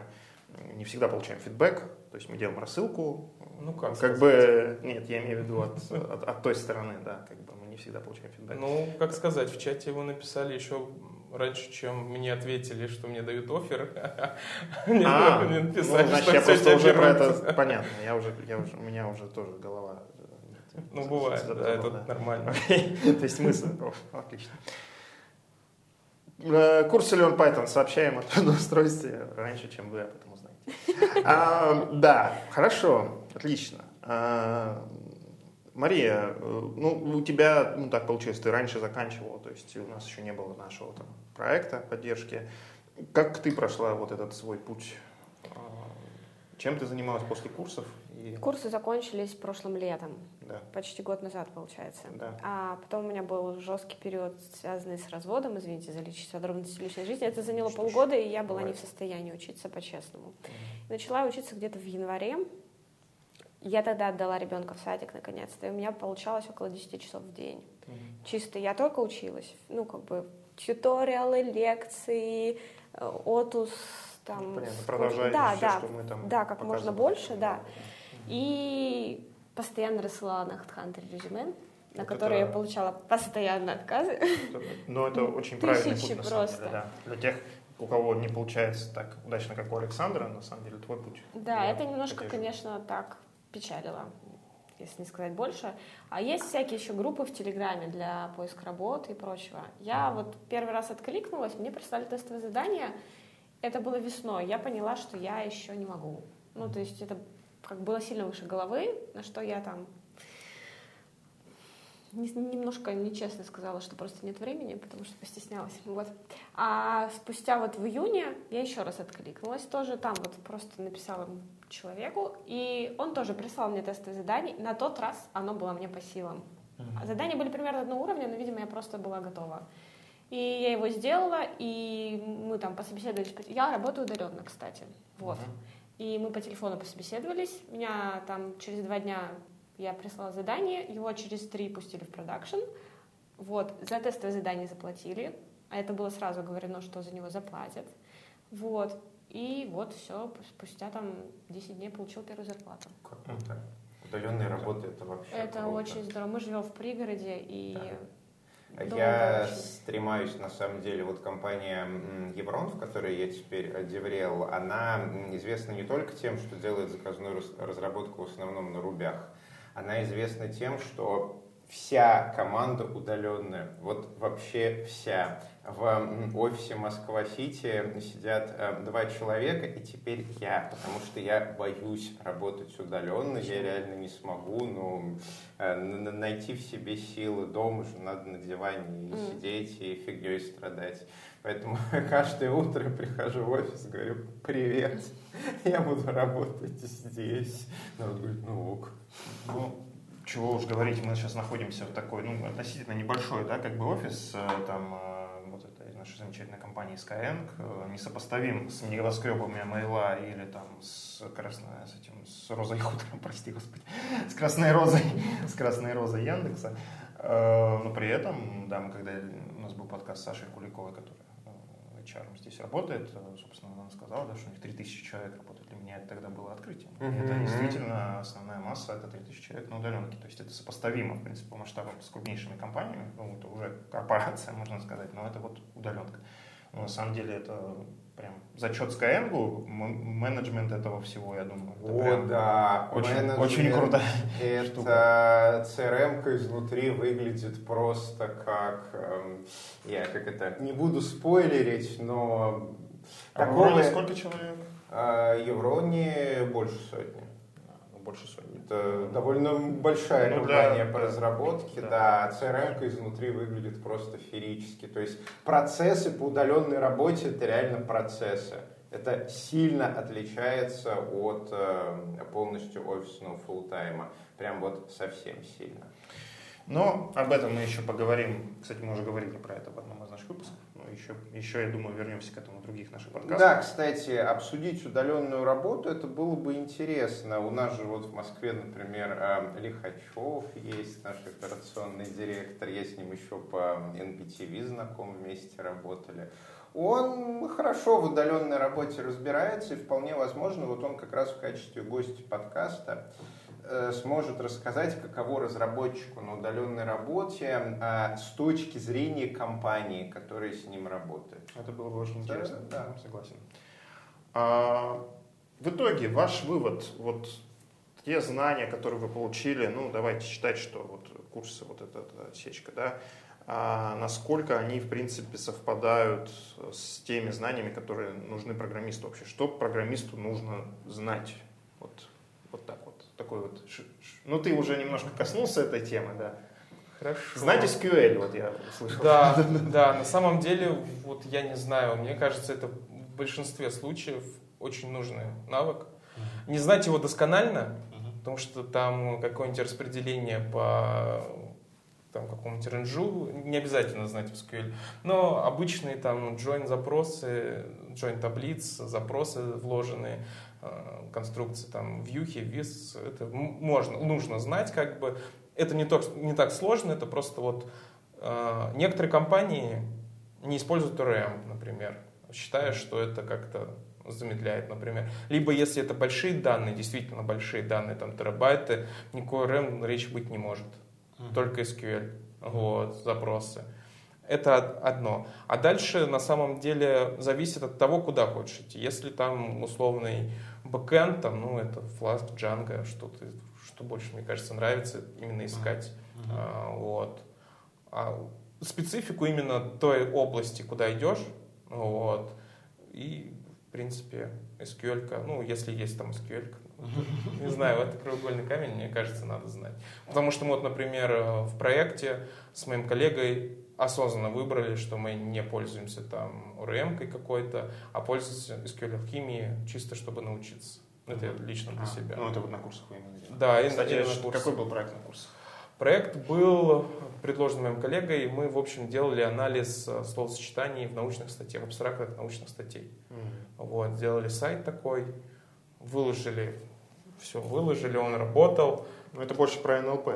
не всегда получаем фидбэк, то есть мы делаем рассылку, Ну, как как сказать? бы, нет, я имею в виду от, от, от той стороны, да, как бы мы не всегда получаем фидбэк. Ну, как сказать, в чате вы написали еще раньше, чем мне ответили, что мне дают офер. Мне А, ну, написали, значит, что я просто уже про это, понятно, я уже, я уже, у меня уже тоже голова. э, Ну, бывает, да, это нормально. То есть мысль, отлично. Э, курсы Learn Python сообщаем о трудоустройстве раньше, чем вы об этом узнаете. А, да, хорошо, отлично. Мария, э, ну, у тебя, ну, так получилось, ты раньше заканчивала, то есть у нас еще не было нашего там, проекта поддержки. Как ты прошла вот этот свой путь? А, чем ты занималась после курсов? И... Курсы закончились прошлым летом, да. почти год назад, получается. Да. А потом у меня был жесткий период, связанный с разводом, извините за личность, подробности личной жизни. Это заняло что полгода, и я была бывает. не в состоянии учиться по-честному. Mm. Начала учиться где-то в январе, я тогда отдала ребенка в садик наконец-то, и у меня получалось около 10 часов в день. Mm-hmm. Чисто я только училась, ну, как бы тьюториалы, лекции, э, отус, там... Понятно, продолжай да, все, да, что мы там Да, как можно больше, да. И постоянно рассылала на HeadHunter резюме, на вот которые это... я получала постоянно отказы. Но это очень правильный путь, на самом деле, да. Для тех, у кого не получается так удачно, как у Александра, на самом деле, твой путь. Да, это немножко, конечно, так печалило, если не сказать больше. А есть всякие еще группы в Телеграме для поиска работы и прочего. Я вот первый раз откликнулась, мне прислали тестовое задание. Это было весной. Я поняла, что я еще не могу. Ну, то есть это как было сильно выше головы, на что я там немножко нечестно сказала, что просто нет времени, потому что постеснялась. Вот. А спустя вот в июне я еще раз откликнулась тоже, там вот просто написала человеку, и он тоже прислал мне тестовое задание. На тот раз оно было мне по силам. Mm-hmm. Задания были примерно одного уровня, но, видимо, я просто была готова. И я его сделала, и мы там пособеседовались. Я работаю удаленно, кстати. Вот. Mm-hmm. И мы по телефону пособеседовались. Меня там через два дня я прислала задание, его через три пустили в продакшн. Вот, за тестовое задание заплатили, а это было сразу говорено, что за него заплатят. Вот, и вот все, спустя там 10 дней получил первую зарплату. Круто. Удаленная работа это вообще Это круто. очень здорово. Мы живем в пригороде, и да. Я стремаюсь, на самом деле, вот компания Еврон, в которой я теперь деврел, она известна не только тем, что делает заказную разработку в основном на рубях, она известна тем, что вся команда удаленная, вот вообще вся. В офисе Москва-Сити сидят э, два человека, и теперь я, потому что я боюсь работать удаленно, я реально не смогу, ну, э, найти в себе силы дома же надо на диване и mm. сидеть, и фигней страдать. Поэтому каждое утро прихожу в офис, говорю, привет, я буду работать здесь. Народ говорит, ну ок. Ну, чего уж говорить, мы сейчас находимся в такой, ну, относительно небольшой, да, как бы офис, э, там, э, вот этой нашей замечательной компании Skyeng, э, несопоставим с небоскребами Мейла или там с красной, с этим, с розой хутором, прости господи, с красной розой, с красной розой Яндекса. Но при этом, да, мы когда у нас был подкаст с Сашей Куликовой, которая HR здесь работает, собственно, она сказала, да, что у них 3000 человек работает. Для меня это тогда было открытием. Mm-hmm. Это действительно основная масса, это 3000 человек на удаленке. То есть это сопоставимо, в принципе, по масштабам с крупнейшими компаниями. Ну, это уже корпорация, можно сказать, но это вот удаленка. Но на самом деле это прям зачет Skyeng, менеджмент этого всего, я думаю. О, прям да. Очень, очень круто. Это CRM изнутри выглядит просто как, эм, я как это, не буду спойлерить, но... А такого... сколько человек? А, Евроне больше сотни. А, больше сотни. Это довольно большая ну, компания для, по разработке, да. да. CRM изнутри выглядит просто феерически. То есть процессы по удаленной работе это реально процессы. Это сильно отличается от э, полностью офисного фултайма. Прям вот совсем сильно. Но об этом мы еще поговорим. Кстати, мы уже говорили про это в одном из наших выпусков. Еще, еще, я думаю, вернемся к этому в других наших подкастах. Да, кстати, обсудить удаленную работу, это было бы интересно. У нас же вот в Москве, например, э, Лихачев есть, наш операционный директор. Я с ним еще по NPTV знаком, вместе работали. Он хорошо в удаленной работе разбирается, и вполне возможно, вот он как раз в качестве гостя подкаста сможет рассказать, каково разработчику на удаленной работе а, с точки зрения компании, которая с ним работает. Это было бы очень интересно. Да, да. согласен. А, в итоге ваш вывод, вот те знания, которые вы получили, ну давайте считать, что вот курсы, вот эта, эта сечка, да, а насколько они, в принципе, совпадают с теми знаниями, которые нужны программисту вообще. Что программисту нужно знать? Вот, вот так. Такой вот. Ну, ты уже немножко коснулся этой темы, да. Хорошо. Знать SQL, вот я слышал. Да, да, на самом деле, вот я не знаю, мне кажется, это в большинстве случаев очень нужный навык. Не знать его досконально, потому что там какое-нибудь распределение по там, какому-нибудь ренжу, не обязательно знать SQL, но обычные там join запросы, join таблиц, запросы вложенные, конструкции там вьюхи, виз, это можно, нужно знать как бы. Это не, так не так сложно, это просто вот э, некоторые компании не используют ORM, например, считая, что это как-то замедляет, например. Либо если это большие данные, действительно большие данные, там терабайты, никакой RAM речи быть не может. Uh-huh. Только SQL, вот, запросы. Это одно. А дальше на самом деле зависит от того, куда хочешь идти. Если там условный бэкэнд, там, ну, это Flask, Django, что, ты, что больше, мне кажется, нравится именно искать. Uh-huh. А, вот. А специфику именно той области, куда идешь, вот, и принципе, SQL, ну, если есть там SQL, не знаю, это краеугольный камень, мне кажется, надо знать. Потому что мы вот, например, в проекте с моим коллегой осознанно выбрали, что мы не пользуемся там ORM какой-то, а пользуемся SQL химией чисто чтобы научиться. Это лично для а, себя. Ну, это вот на курсах вы имели. Да, Кстати, на курсах. какой был проект на курсах? Проект был предложен моим коллегой, мы, в общем, делали анализ э, словосочетаний в научных статьях, абстрактных научных статей. Mm-hmm. Вот, сделали сайт такой, выложили, все выложили, он работал. Ну, это больше про НЛП,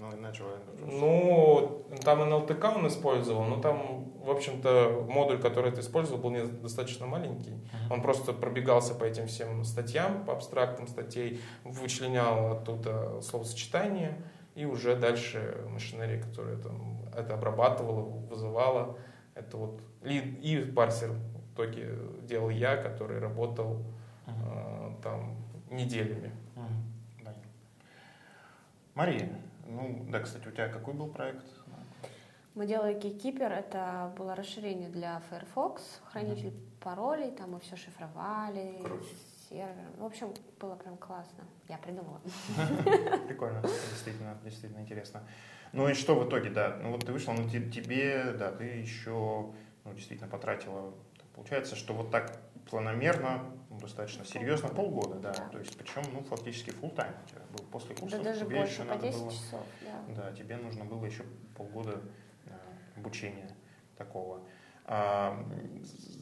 ну, иначе Ну, там НЛТК он использовал, но там, в общем-то, модуль, который ты использовал, был достаточно маленький. Uh-huh. Он просто пробегался по этим всем статьям, по абстрактным статей, вычленял оттуда словосочетания, и уже дальше машинерия, которая там это обрабатывала, вызывала, это вот и, и парсер в итоге делал я, который работал uh-huh. э, там неделями. Мария, ну да, кстати, у тебя какой был проект? Мы делали Keykeeper, это было расширение для Firefox, хранитель uh-huh. паролей, там мы все шифровали, Круто сервером. В общем, было прям классно. Я придумала. Прикольно, действительно, действительно интересно. Ну и что в итоге, да, ну вот ты вышла, ну тебе, да, ты еще, ну действительно потратила, получается, что вот так планомерно, достаточно серьезно, полгода, да, да. то есть причем, ну, фактически full тайм у тебя был после курса. Да даже тебе больше, еще по надо 10 было, часов, да. Да, тебе нужно было еще полгода э, обучения такого. А,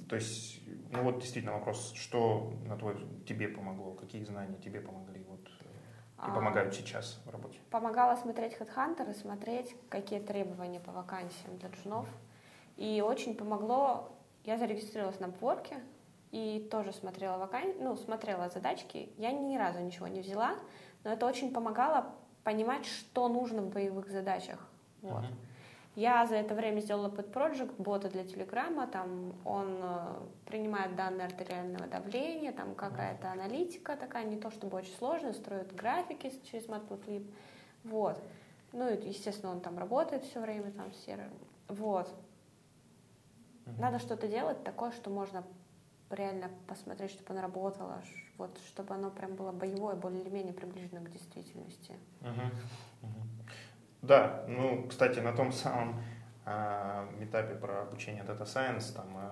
то есть, ну вот действительно вопрос, что на твой тебе помогло, какие знания тебе помогли вот и а, помогают сейчас в работе? Помогала смотреть HeadHunter и смотреть, какие требования по вакансиям для джунов. И очень помогло, я зарегистрировалась на Upwork и тоже смотрела вакан... ну, смотрела задачки. Я ни разу ничего не взяла, но это очень помогало понимать, что нужно в боевых задачах. Вот. Uh-huh. Я за это время сделала под проект бота для Телеграма, там он э, принимает данные артериального давления, там какая-то аналитика такая, не то чтобы очень сложная, строит графики через Matplotlib, вот. Ну, и, естественно, он там работает все время, там серый, вот. Надо что-то делать такое, что можно реально посмотреть, чтобы оно работало, вот, чтобы оно прям было боевое, более-менее приближено к действительности. Uh-huh. Uh-huh. Да, ну, кстати, на том самом э, этапе про обучение Data Science, там, э,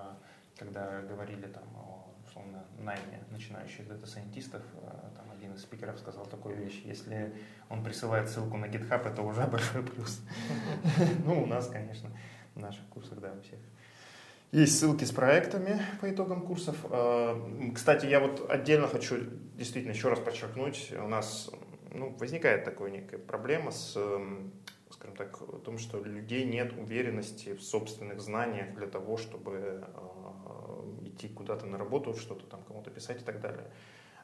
когда говорили там, о условно, найме начинающих дата-сайентистов, э, там один из спикеров сказал такую вещь, если он присылает ссылку на GitHub, это уже большой плюс. Ну, у нас, конечно, в наших курсах, да, у всех. Есть ссылки с проектами по итогам курсов. Кстати, я вот отдельно хочу действительно еще раз подчеркнуть, у нас ну, возникает такая некая проблема с скажем так, о том, что у людей нет уверенности в собственных знаниях для того, чтобы э, идти куда-то на работу, что-то там кому-то писать и так далее.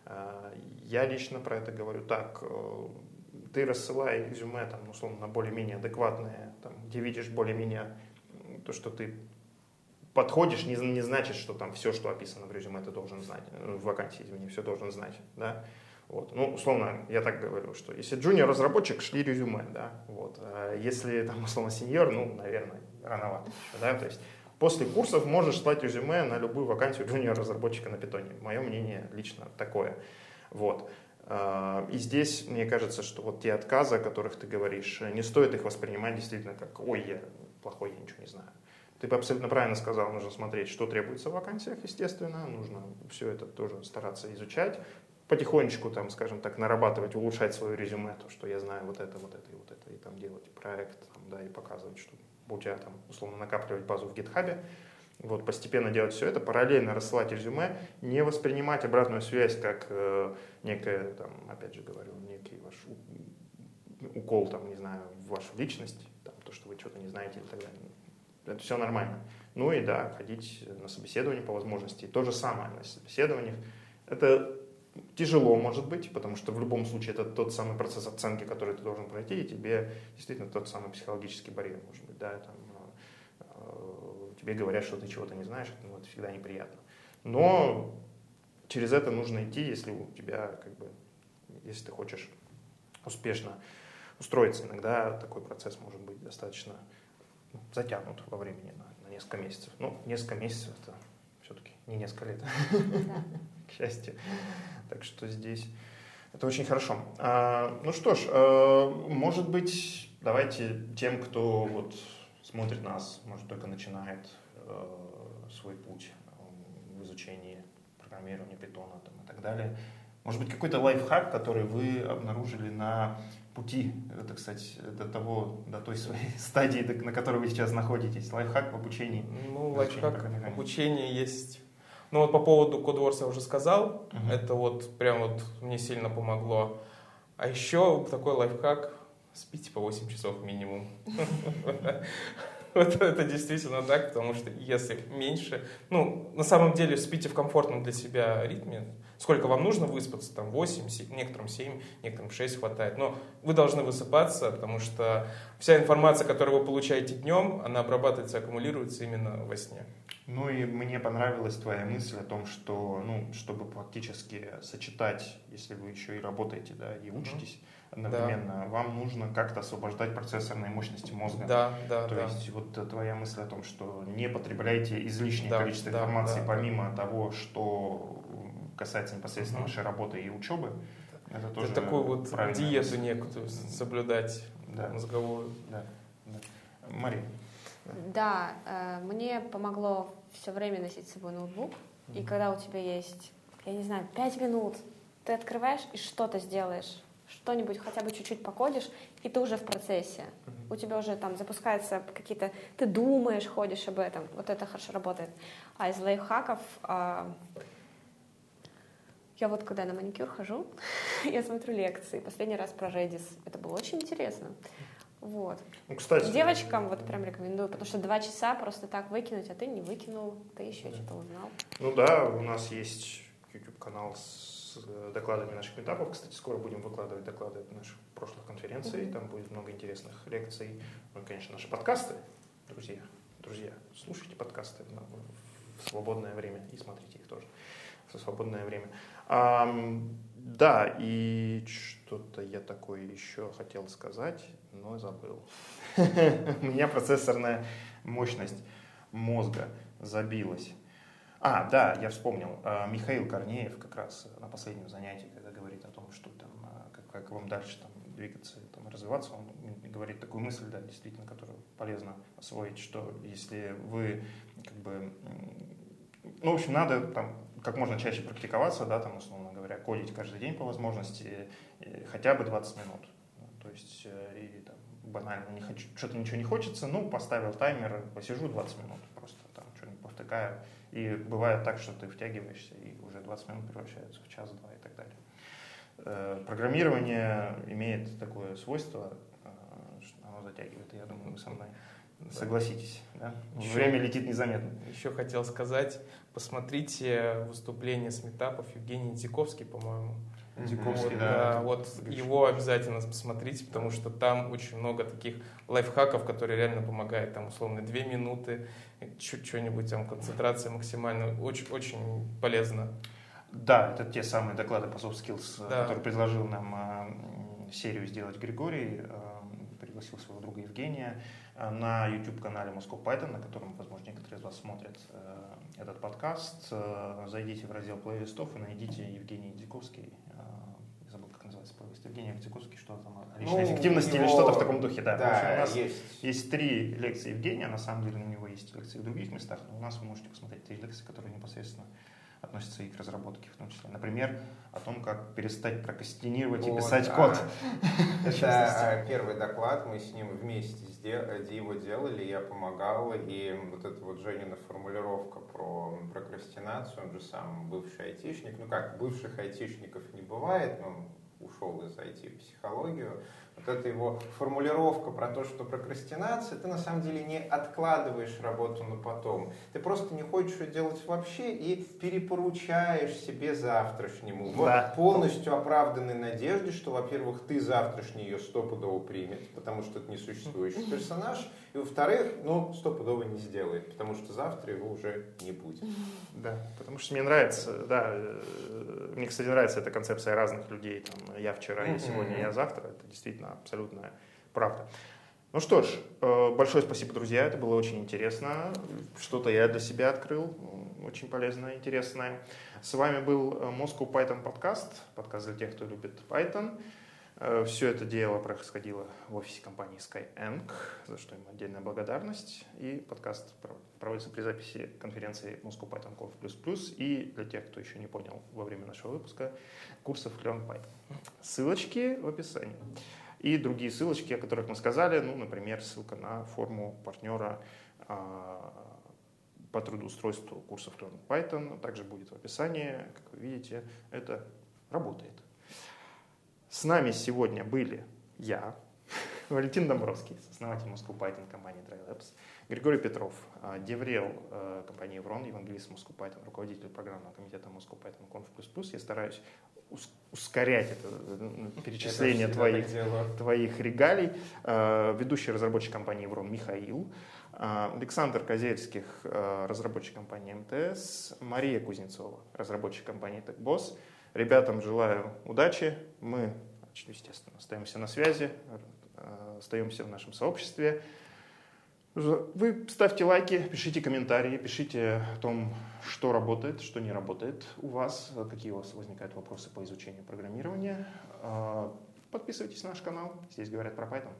Э, я лично про это говорю так. Э, ты рассылай резюме, там, условно, на более-менее адекватные, там, где видишь более-менее то, что ты подходишь, не, не значит, что там все, что описано в резюме, ты должен знать. В вакансии, извини, все должен знать. Да? Вот. Ну, условно, я так говорю, что если джуниор-разработчик, шли резюме, да, вот. А если, там, условно, сеньор, ну, наверное, рановато да, то есть после курсов можешь слать резюме на любую вакансию джуниор-разработчика на питоне. Мое мнение лично такое. Вот. А, и здесь, мне кажется, что вот те отказы, о которых ты говоришь, не стоит их воспринимать действительно как «Ой, я плохой, я ничего не знаю». Ты абсолютно правильно сказал, нужно смотреть, что требуется в вакансиях, естественно, нужно все это тоже стараться изучать, потихонечку, там, скажем так, нарабатывать, улучшать свое резюме, то, что я знаю вот это, вот это и вот это, и там делать проект, там, да, и показывать, что у тебя там, условно, накапливать базу в гитхабе, вот, постепенно делать все это, параллельно рассылать резюме, не воспринимать обратную связь как э, некое, там, опять же говорю, некий ваш укол, там, не знаю, в вашу личность, там, то, что вы что-то не знаете и так далее. Это все нормально. Ну и да, ходить на собеседование по возможности. То же самое на собеседованиях. Это Тяжело, может быть, потому что в любом случае это тот самый процесс оценки, который ты должен пройти, и тебе действительно тот самый психологический барьер, может быть, да, там, э, тебе говорят, что ты чего-то не знаешь, ну, это всегда неприятно. Но через это нужно идти, если у тебя, как бы, если ты хочешь успешно устроиться. Иногда такой процесс может быть достаточно затянут во времени на, на несколько месяцев. Ну, несколько месяцев это все-таки не несколько лет, к счастью. Так что здесь это очень хорошо. А, ну что ж, а, может быть, давайте тем, кто вот смотрит нас, может только начинает а, свой путь в изучении программирования питона там, и так далее. Может быть, какой-то лайфхак, который вы обнаружили на пути, это, кстати, до того, до той своей стадии, на которой вы сейчас находитесь. Лайфхак в обучении. Ну, лайфхак в обучении есть ну вот по поводу CodeWars я уже сказал, uh-huh. это вот прям вот мне сильно помогло. А еще такой лайфхак, спите по 8 часов минимум. Вот это действительно так, потому что если меньше, ну, на самом деле спите в комфортном для себя ритме, сколько вам нужно выспаться, там 8, 7, некоторым 7, некоторым 6 хватает, но вы должны высыпаться, потому что вся информация, которую вы получаете днем, она обрабатывается, аккумулируется именно во сне. Ну и мне понравилась твоя мысль о том, что, ну, чтобы практически сочетать, если вы еще и работаете, да, и учитесь mm-hmm. Одновременно, да. вам нужно как-то освобождать процессорные мощности мозга. Да, да, То да. есть вот твоя мысль о том, что не потребляйте излишнее да, количество да, информации, да, помимо да. того, что касается непосредственно вашей работы и учебы. Это тоже это такую вот диету некую соблюдать да. мозговую. Да. да. Мария. Да, э, мне помогло все время носить с собой ноутбук. И когда у тебя есть, я не знаю, пять минут, ты открываешь и что-то сделаешь, что-нибудь хотя бы чуть-чуть покодишь, и ты уже в процессе. У тебя уже там запускаются какие-то... Ты думаешь, ходишь об этом. Вот это хорошо работает. А из лайфхаков... Э, я вот когда на маникюр хожу, я смотрю лекции. Последний раз про Redis. Это было очень интересно. Вот. Ну, кстати. Девочкам вот прям рекомендую, потому что два часа просто так выкинуть, а ты не выкинул, ты еще да. что-то узнал. Ну да, у нас есть YouTube-канал с э, докладами наших этапов. Кстати, скоро будем выкладывать доклады наших прошлых конференций. Там будет много интересных лекций. Ну и, конечно, наши подкасты. Друзья, друзья, слушайте подкасты в свободное время и смотрите их тоже в свободное время. А, да, и что-то я такое еще хотел сказать, но забыл. У меня процессорная мощность мозга забилась. А, да, я вспомнил. А, Михаил Корнеев как раз на последнем занятии, когда говорит о том, что там, а, как, как вам дальше там, двигаться, там, развиваться, он говорит такую мысль, да, действительно, которую полезно освоить, что если вы как бы ну, в общем, надо там как можно чаще практиковаться, да, там, условно говоря, кодить каждый день по возможности, хотя бы 20 минут. То есть, э, и там, банально, не хочу, что-то ничего не хочется, ну, поставил таймер, посижу 20 минут, просто там что-нибудь повтыкаю. И бывает так, что ты втягиваешься, и уже 20 минут превращаются в час-два и так далее. Э, программирование имеет такое свойство, э, что оно затягивает, я думаю, вы со мной Согласитесь, да? Еще, Время летит незаметно. Еще хотел сказать, посмотрите выступление с метапов Евгений Диковский, по-моему. Диковский, вот, да. да. Вот его обязательно посмотрите, потому что там очень много таких лайфхаков, которые реально помогают. Там, условно, две минуты, чуть что-нибудь, там, концентрация максимальная. Очень, очень полезно. Да, это те самые доклады по soft skills, Да. которые предложил нам э, серию сделать Григорий, э, пригласил своего друга Евгения э, на YouTube-канале Moscow Python, на котором, возможно, некоторые из вас смотрят э, этот подкаст. Э, Зайдите в раздел плейлистов и найдите Евгений Диковский. э, Забыл, как называется плейлист. Евгений Диковский, что там, о личной Ну, эффективности или его- что-то в таком духе. Да, В общем, у нас есть. есть три лекции Евгения, на самом деле у него есть лекции в других местах, но у нас вы можете посмотреть три лекции, которые непосредственно относятся и к разработке в том числе. Например, о том, как перестать прокрастинировать и Вот, писать а, код. Это первый доклад, мы с ним вместе сдел- э, его делали, я помогал, и вот эта вот Женина формулировка про прокрастинацию, он же сам бывший айтишник, ну как, бывших айтишников не бывает, но ушел из IT в психологию, вот эта его формулировка про то, что прокрастинация, ты на самом деле не откладываешь работу на потом. Ты просто не хочешь ее делать вообще и перепоручаешь себе завтрашнему. Вот Да. полностью оправданной надежде, что, во-первых, ты завтрашний ее стопудово примет, потому что это несуществующий персонаж, и, во-вторых, ну, стопудово не сделает, потому что завтра его уже не будет. Да, потому что мне нравится, да, э, мне, кстати, нравится эта концепция разных людей, там, я вчера, я сегодня, я завтра, это действительно абсолютная правда. Ну что ж, э, большое спасибо, друзья, это было очень интересно, что-то я для себя открыл, очень полезное, интересное. С вами был э, Moscow Python подкаст, подкаст для тех, кто любит Python. Все это дело происходило в офисе компании Skyeng, за что им отдельная благодарность. И подкаст пров- проводится при записи конференции Moscow Python Conf++. И для тех, кто еще не понял во время нашего выпуска, курсов Learn Python. Ссылочки в описании. И другие ссылочки, о которых мы сказали, ну, например, ссылка на форму партнера а, по трудоустройству курсов Python также будет в описании. Как вы видите, это работает. С нами сегодня были я, Валентин Домбровский, основатель Moscow Python компании Dry Labs, Григорий Петров, а, Деврел э, компании Еврон, евангелист Moscow Python, руководитель программного комитета Moscow Python Conf++. Я стараюсь ус- ускорять это э, перечисление Это твоих твоих регалий. Э, Ведущий разработчик компании Еврон Михаил, Александр Козельских, разработчик компании МТС, Мария Кузнецова, разработчик компании TechBoss. Ребятам желаю удачи. Мы, естественно, остаемся на связи, остаемся в нашем сообществе. Вы ставьте лайки, пишите комментарии, пишите о том, что работает, что не работает у вас, какие у вас возникают вопросы по изучению программирования. Э, Подписывайтесь на наш канал, здесь говорят про Python.